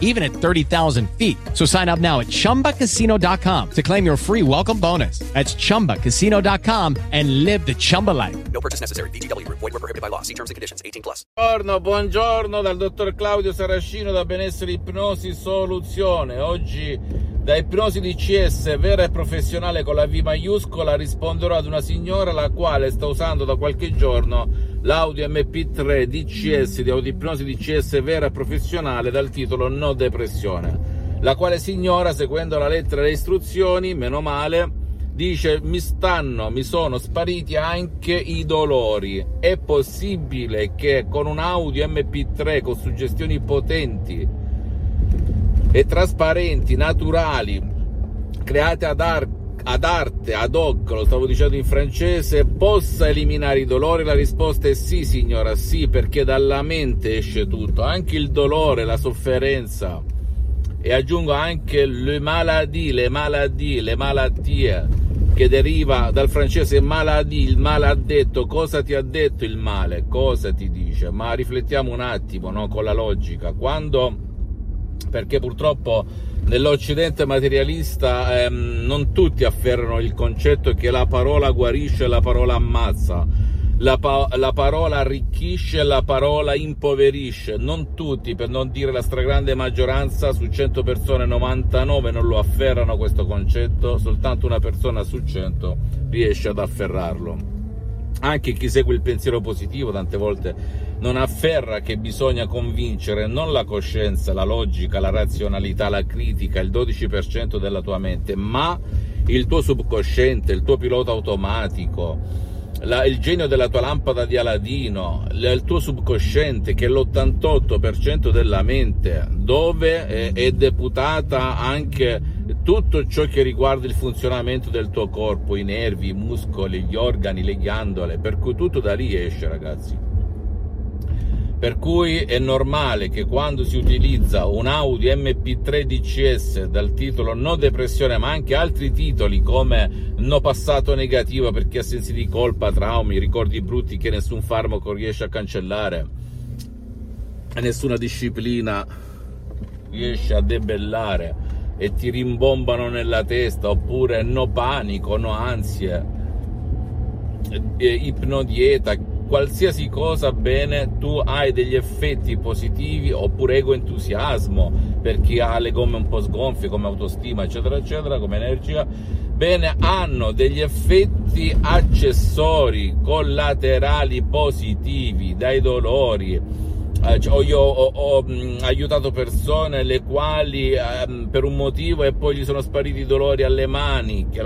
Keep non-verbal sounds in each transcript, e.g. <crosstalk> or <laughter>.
even at 30,000 feet. So sign up now at chumbacasino.com to claim your free welcome bonus. That's chumbacasino.com and live the Chumba life. No purchase necessary. VGW Group. Void were prohibited by law. See terms and conditions. 18 plus. Buongiorno, buongiorno dal dottor Claudio Saracino da Benessere Ipnosi Soluzione. Oggi da ipnosi DCS vera e professionale con la V maiuscola risponderò ad una signora la quale sta usando da qualche giorno l'audio MP3 DCS di audipnosi DCS vera e professionale dal titolo No Depressione. La quale signora, seguendo la lettera e le istruzioni, meno male, dice mi stanno, mi sono spariti anche i dolori. È possibile che con un audio MP3 con suggestioni potenti e trasparenti, naturali, create ad, ar- ad, arte, ad hoc, lo stavo dicendo in francese, possa eliminare i dolori? La risposta è sì, signora, sì, perché dalla mente esce tutto, anche il dolore, la sofferenza. E aggiungo anche le maladie, le maladie, le malattie, che deriva dal francese maladie, il male ha detto, cosa ti ha detto il male, cosa ti dice? Ma riflettiamo un attimo, no, con la logica. Quando perché purtroppo nell'Occidente materialista ehm, non tutti afferrano il concetto che la parola guarisce e la parola ammazza, la, pa- la parola arricchisce e la parola impoverisce, non tutti, per non dire la stragrande maggioranza, su 100 persone 99 non lo afferrano questo concetto, soltanto una persona su 100 riesce ad afferrarlo. Anche chi segue il pensiero positivo tante volte non afferra che bisogna convincere non la coscienza, la logica, la razionalità, la critica, il 12% della tua mente, ma il tuo subconsciente, il tuo pilota automatico, la, il genio della tua lampada di Aladino, il tuo subconsciente che è l'88% della mente, dove è, è deputata anche tutto ciò che riguarda il funzionamento del tuo corpo, i nervi, i muscoli, gli organi, le ghiandole, per cui tutto da lì esce ragazzi. Per cui è normale che quando si utilizza un Audi MP3 DCS dal titolo No depressione, ma anche altri titoli come No passato negativo perché ha sensi di colpa, traumi, ricordi brutti che nessun farmaco riesce a cancellare, nessuna disciplina riesce a debellare e ti rimbombano nella testa, oppure no panico, no ansie, ipnodieta, qualsiasi cosa bene, tu hai degli effetti positivi oppure ego entusiasmo per chi ha le gomme un po' sgonfie come autostima eccetera eccetera come energia bene hanno degli effetti accessori collaterali positivi dai dolori cioè, io ho, ho, aiutato persone le quali eh, per un motivo e poi gli sono spariti i dolori alle mani, che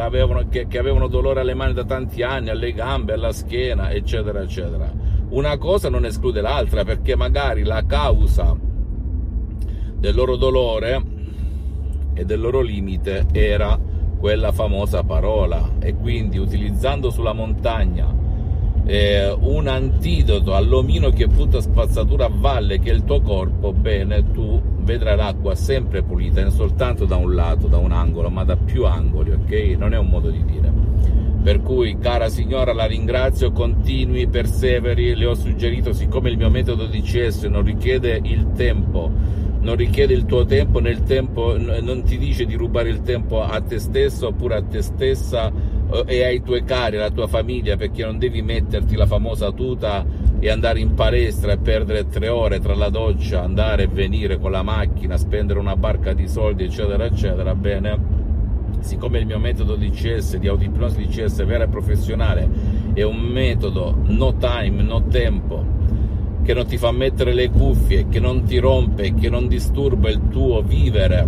che, che avevano dolore alle mani da tanti anni, alle gambe, alla schiena, eccetera, eccetera. Una cosa non esclude l'altra perché magari la causa del loro dolore e del loro limite era quella famosa parola e quindi utilizzando sulla montagna eh, un antidoto all'omino che butta spazzatura a valle che è il tuo corpo, bene, tu vedrai l'acqua sempre pulita, non soltanto da un lato, da un angolo, ma da più angoli, ok? Non è un modo di dire. Per cui, cara signora, la ringrazio, continui, perseveri, le ho suggerito, siccome il mio metodo di CS non richiede il tempo, non richiede il tuo tempo, nel tempo non ti dice di rubare il tempo a te stesso oppure a te stessa e ai tuoi cari, alla tua famiglia, perché non devi metterti la famosa tuta e andare in palestra e perdere tre ore tra la doccia, andare e venire con la macchina, spendere una barca di soldi, eccetera, eccetera. Bene, siccome il mio metodo di CS, di audipnosi di CS vera e professionale, è un metodo no time, no tempo, che non ti fa mettere le cuffie, che non ti rompe, che non disturba il tuo vivere,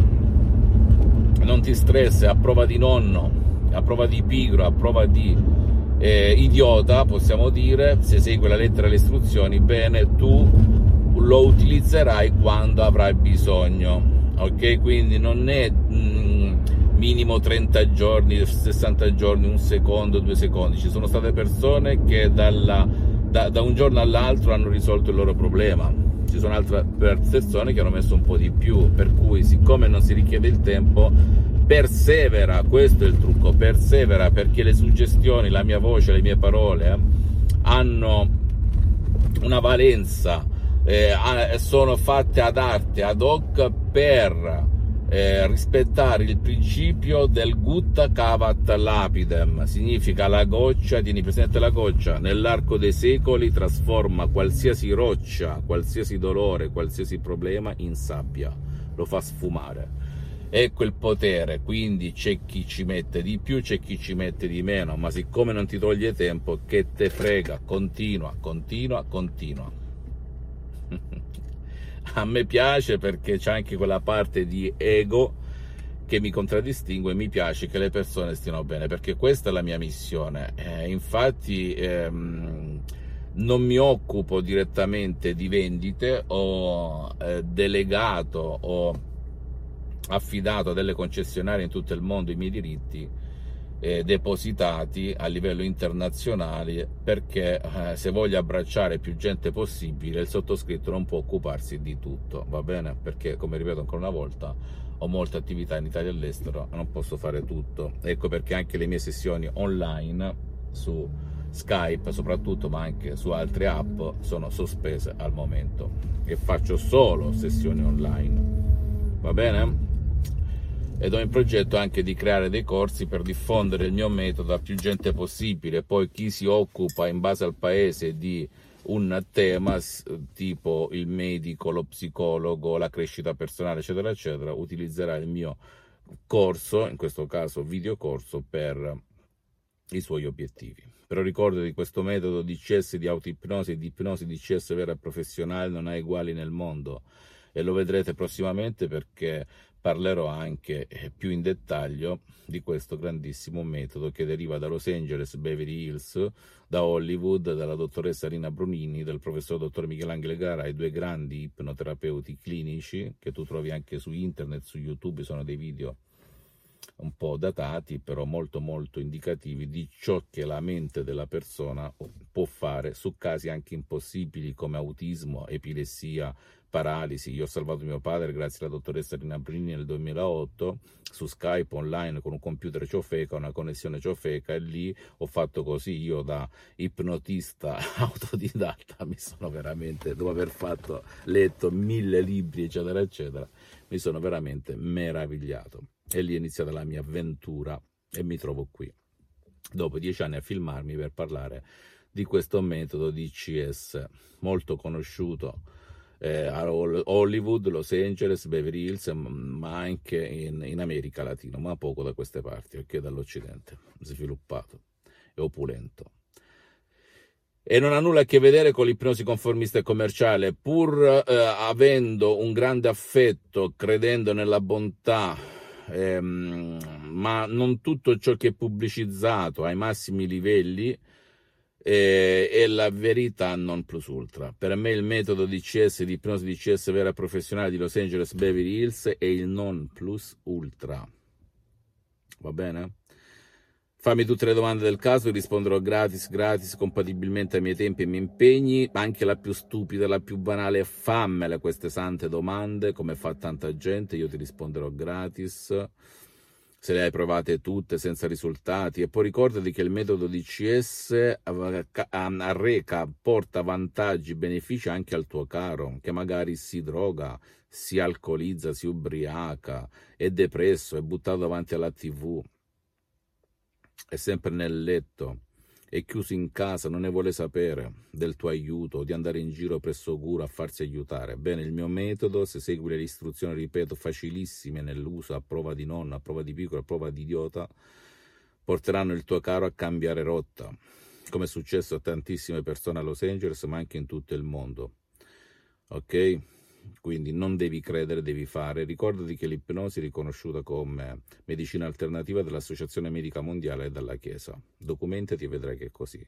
non ti stressa, a prova di nonno, a prova di pigro, a prova di eh, idiota, possiamo dire, se segui la lettera e le istruzioni, bene, tu lo utilizzerai quando avrai bisogno. Ok, quindi non è mm, minimo 30 giorni, 60 giorni, un secondo, due secondi. Ci sono state persone che dalla da, da un giorno all'altro hanno risolto il loro problema. Ci sono altre persone che hanno messo un po' di più, per cui siccome non si richiede il tempo, persevera, questo è il trucco, persevera perché le suggestioni, la mia voce, le mie parole eh, hanno una valenza, eh, sono fatte ad arte, ad hoc per eh, rispettare il principio del gutta cavat lapidem, significa la goccia, tieni presente la goccia, nell'arco dei secoli trasforma qualsiasi roccia, qualsiasi dolore, qualsiasi problema in sabbia, lo fa sfumare. Ecco il potere, quindi c'è chi ci mette di più, c'è chi ci mette di meno, ma siccome non ti toglie tempo, che te frega, continua, continua, continua. <laughs> a me piace perché c'è anche quella parte di ego che mi contraddistingue e mi piace che le persone stiano bene perché questa è la mia missione eh, infatti ehm, non mi occupo direttamente di vendite ho eh, delegato o affidato a delle concessionarie in tutto il mondo i miei diritti eh, depositati a livello internazionale perché eh, se voglio abbracciare più gente possibile il sottoscritto non può occuparsi di tutto, va bene? Perché come ripeto ancora una volta ho molte attività in Italia e all'estero non posso fare tutto. Ecco perché anche le mie sessioni online su Skype soprattutto ma anche su altre app sono sospese al momento e faccio solo sessioni online. Va bene? Ed ho in progetto anche di creare dei corsi per diffondere il mio metodo a più gente possibile. Poi chi si occupa in base al paese di un tema tipo il medico, lo psicologo, la crescita personale, eccetera, eccetera, utilizzerà il mio corso, in questo caso videocorso, per i suoi obiettivi. Però ricordo di questo metodo di CS di autoipnosi e di ipnosi di CS vera e professionale non ha uguali nel mondo e lo vedrete prossimamente perché parlerò anche eh, più in dettaglio di questo grandissimo metodo che deriva da Los Angeles, Beverly Hills, da Hollywood, dalla dottoressa Rina Brunini, del professor dottor Michelangelo Garay, due grandi ipnoterapeuti clinici che tu trovi anche su internet, su YouTube, sono dei video un po' datati, però molto molto indicativi di ciò che la mente della persona può fare su casi anche impossibili come autismo, epilessia, paralisi. Io ho salvato mio padre grazie alla dottoressa Rina Brini nel 2008 su Skype online con un computer ciofeca, una connessione ciofeca e lì ho fatto così io da ipnotista <laughs> autodidatta mi sono veramente, dopo aver fatto, letto mille libri eccetera eccetera, mi sono veramente meravigliato e lì è iniziata la mia avventura e mi trovo qui dopo dieci anni a filmarmi per parlare di questo metodo di CS molto conosciuto eh, a Hollywood, Los Angeles, Beverly Hills, ma anche in, in America Latina, ma poco da queste parti, ok, dall'Occidente, sviluppato e opulento. E non ha nulla a che vedere con l'ipnosi conformista e commerciale, pur eh, avendo un grande affetto, credendo nella bontà, ehm, ma non tutto ciò che è pubblicizzato ai massimi livelli e, e, la verità non plus ultra. Per me il metodo di CS, di ipnosi di CS vera professionale di Los Angeles Beverly Hills è il non plus ultra. Va bene? Fammi tutte le domande del caso, risponderò gratis, gratis, compatibilmente ai miei tempi e ai miei impegni. Anche la più stupida, la più banale, fammele queste sante domande, come fa tanta gente, io ti risponderò gratis se le hai provate tutte senza risultati. E poi ricordati che il metodo DCS arreca, porta vantaggi, benefici anche al tuo caro, che magari si droga, si alcolizza, si ubriaca, è depresso, è buttato davanti alla tv, è sempre nel letto è chiuso in casa, non ne vuole sapere del tuo aiuto, di andare in giro presso cura a farsi aiutare. Bene, il mio metodo, se segui le istruzioni, ripeto, facilissime nell'uso, a prova di nonna, a prova di piccolo, a prova di idiota, porteranno il tuo caro a cambiare rotta, come è successo a tantissime persone a Los Angeles, ma anche in tutto il mondo. Ok? Quindi non devi credere, devi fare. Ricordati che l'ipnosi è riconosciuta come medicina alternativa dall'Associazione Medica Mondiale e dalla Chiesa. Documentati e vedrai che è così.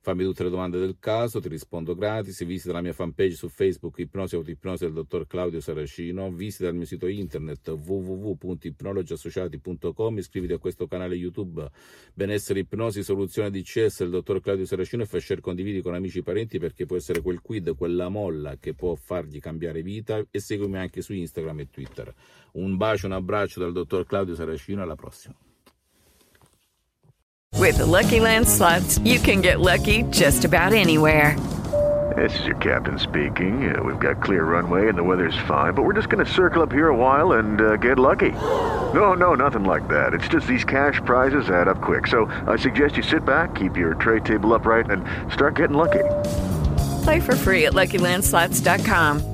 Fammi tutte le domande del caso, ti rispondo gratis. Visita la mia fanpage su Facebook Ipnosi Autoipnosi del dottor Claudio Saracino. Visita il mio sito internet www.ipnologiassociati.com. Iscriviti a questo canale YouTube Benessere Ipnosi Soluzione DCS del dottor Claudio Saracino e fai share condividi con amici e parenti perché può essere quel quid, quella molla che può fargli cambiare vita e seguimi anche su Instagram e Twitter. Un bacio, un abbraccio dal dottor Claudio Saracino, alla prossima. With the Lucky Land slots, you can get lucky just about anywhere. This is your captain speaking. Uh, we've got clear runway and the weather's fine, but we're just going to circle up here a while and uh, get lucky. No, no, nothing like that. It's just these cash prizes add up quick. So I suggest you sit back, keep your tray table upright, and start getting lucky. Play for free at LuckyLandSlots.com.